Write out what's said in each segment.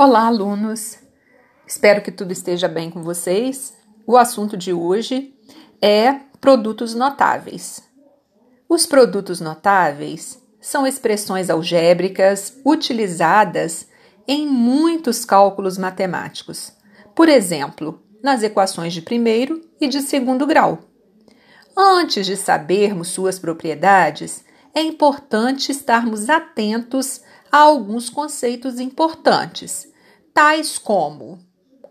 Olá, alunos! Espero que tudo esteja bem com vocês. O assunto de hoje é produtos notáveis. Os produtos notáveis são expressões algébricas utilizadas em muitos cálculos matemáticos, por exemplo, nas equações de primeiro e de segundo grau. Antes de sabermos suas propriedades, é importante estarmos atentos a alguns conceitos importantes, tais como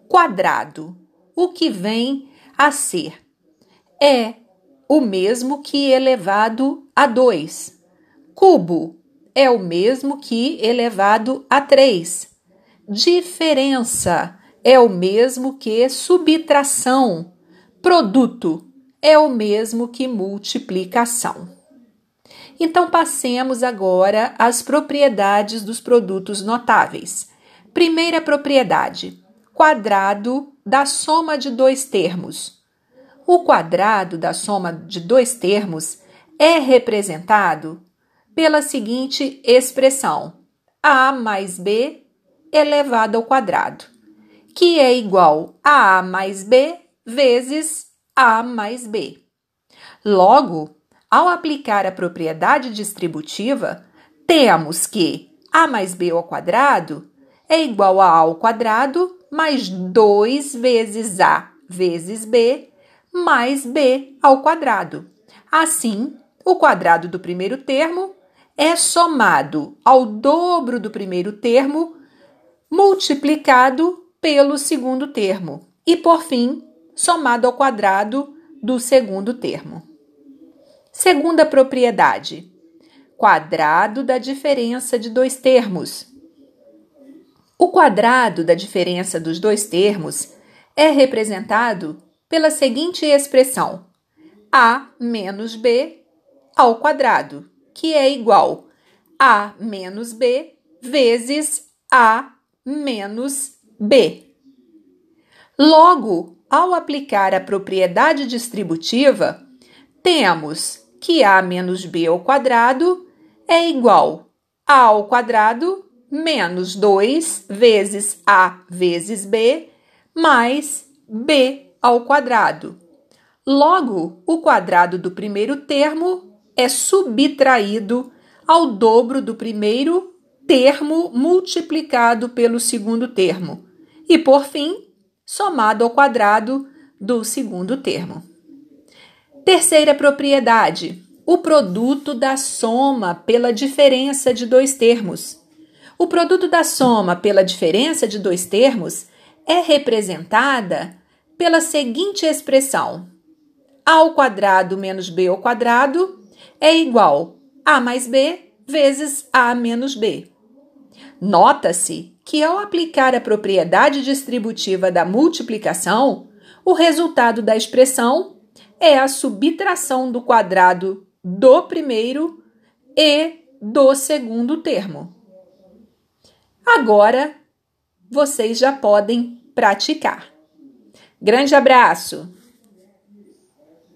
quadrado, o que vem a ser é o mesmo que elevado a 2. Cubo é o mesmo que elevado a 3. Diferença é o mesmo que subtração. Produto é o mesmo que multiplicação. Então, passemos agora às propriedades dos produtos notáveis. Primeira propriedade: quadrado da soma de dois termos. O quadrado da soma de dois termos é representado pela seguinte expressão: a mais b elevado ao quadrado, que é igual a a mais b vezes a mais b. Logo, ao aplicar a propriedade distributiva, temos que a mais b ao quadrado é igual a a ao quadrado mais 2 vezes a vezes b mais b ao quadrado. Assim, o quadrado do primeiro termo é somado ao dobro do primeiro termo multiplicado pelo segundo termo e, por fim, somado ao quadrado do segundo termo. Segunda propriedade: quadrado da diferença de dois termos. O quadrado da diferença dos dois termos é representado pela seguinte expressão: a menos b ao quadrado, que é igual a menos b vezes a menos b. Logo, ao aplicar a propriedade distributiva, temos que a menos b ao quadrado é igual a ao quadrado menos 2 vezes a vezes b mais b ao quadrado. Logo, o quadrado do primeiro termo é subtraído ao dobro do primeiro termo multiplicado pelo segundo termo e, por fim, somado ao quadrado do segundo termo. Terceira propriedade: o produto da soma pela diferença de dois termos. O produto da soma pela diferença de dois termos é representada pela seguinte expressão: a ao quadrado menos b ao quadrado é igual a mais b vezes a menos b. Nota-se que ao aplicar a propriedade distributiva da multiplicação, o resultado da expressão é a subtração do quadrado do primeiro e do segundo termo. Agora vocês já podem praticar. Grande abraço!